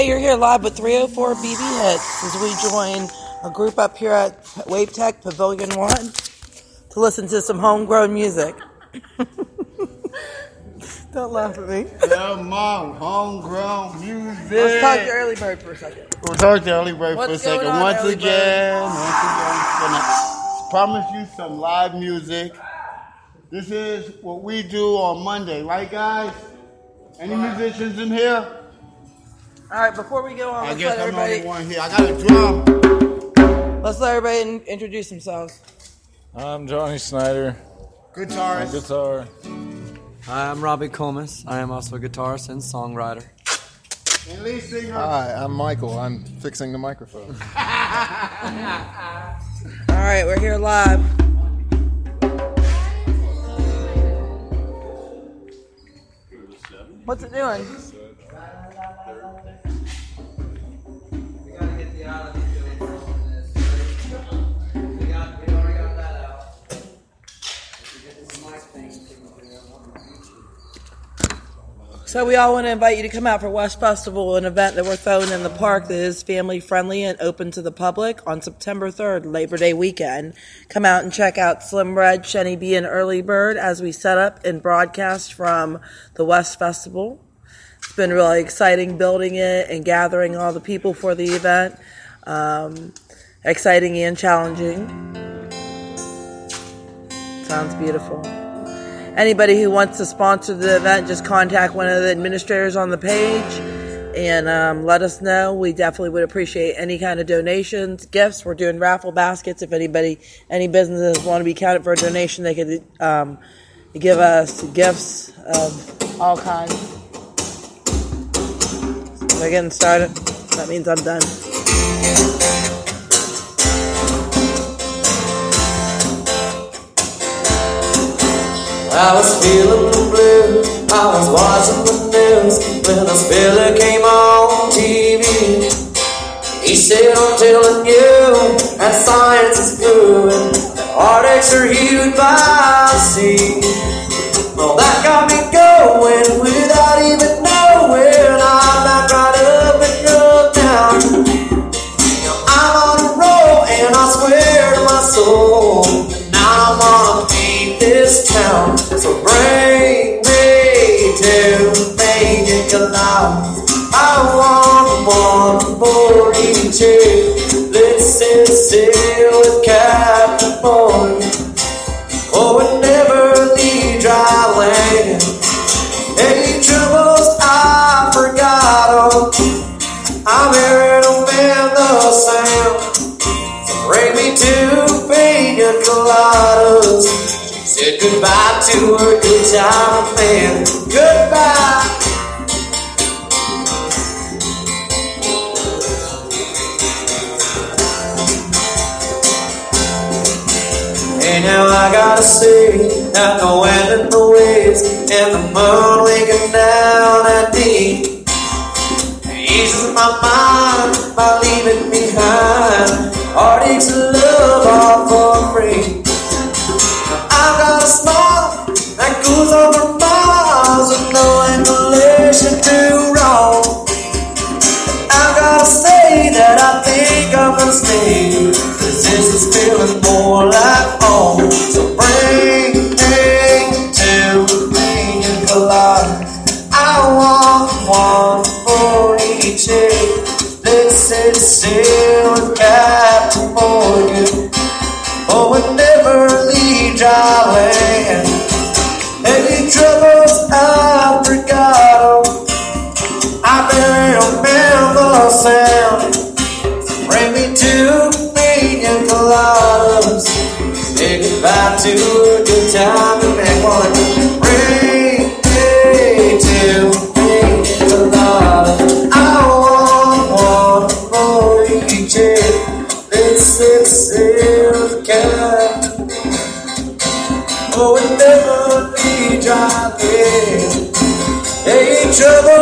Hey, you're here live with 304 BB Hits as we join a group up here at Wave Tech Pavilion 1 to listen to some homegrown music. Don't laugh at me. Come on, homegrown music. Let's talk to Early Bird for a second. We'll talk to Early Bird for a second. on, once again, once again, gonna promise you some live music. This is what we do on Monday, right, guys? Any musicians in here? All right, before we go on, I let's guess let I'm the only everybody one here. I got a drum, let's let everybody in- introduce themselves. I'm Johnny Snyder, guitarist. guitar. Hi, I'm Robbie Comas. I am also a guitarist and songwriter. and lead singer. Hi, I'm Michael. I'm fixing the microphone. All right, we're here live. What's it doing? So we all want to invite you to come out for West Festival, an event that we're throwing in the park that is family friendly and open to the public on September 3rd, Labor Day weekend. Come out and check out Slim Red, Shenny B, and Early Bird as we set up and broadcast from the West Festival. It's been really exciting building it and gathering all the people for the event. Um, exciting and challenging. Sounds beautiful. Anybody who wants to sponsor the event, just contact one of the administrators on the page and um, let us know. We definitely would appreciate any kind of donations, gifts. We're doing raffle baskets. If anybody, any businesses want to be counted for a donation, they could um, give us gifts of all kinds. We're getting started. That means I'm done. I was feeling the blues. I was watching the news when the spiller came on TV. He said, I'm telling you that science is proving that heartaches are healed by sea. Well, that got me I want one for each. Let's sit still with Captain Morgan. Oh, and never leave dry land. Any troubles I forgot oh, I'm hearing a man the sound. So bring me to Pina Coladas. Said goodbye to her good time man. Goodbye. Now I gotta say that the wind and the waves and the moon winking down at me eases my mind by leaving behind heartaches and love all for free. I've got a smile that goes over miles with no inclination to wrong. I've gotta say that I think I'm. Cause this is feeling Sit still with Captain Morgan. Oh, and never leave dry land. Any troubles Let's sit still, Captain. Oh, and never be dry land.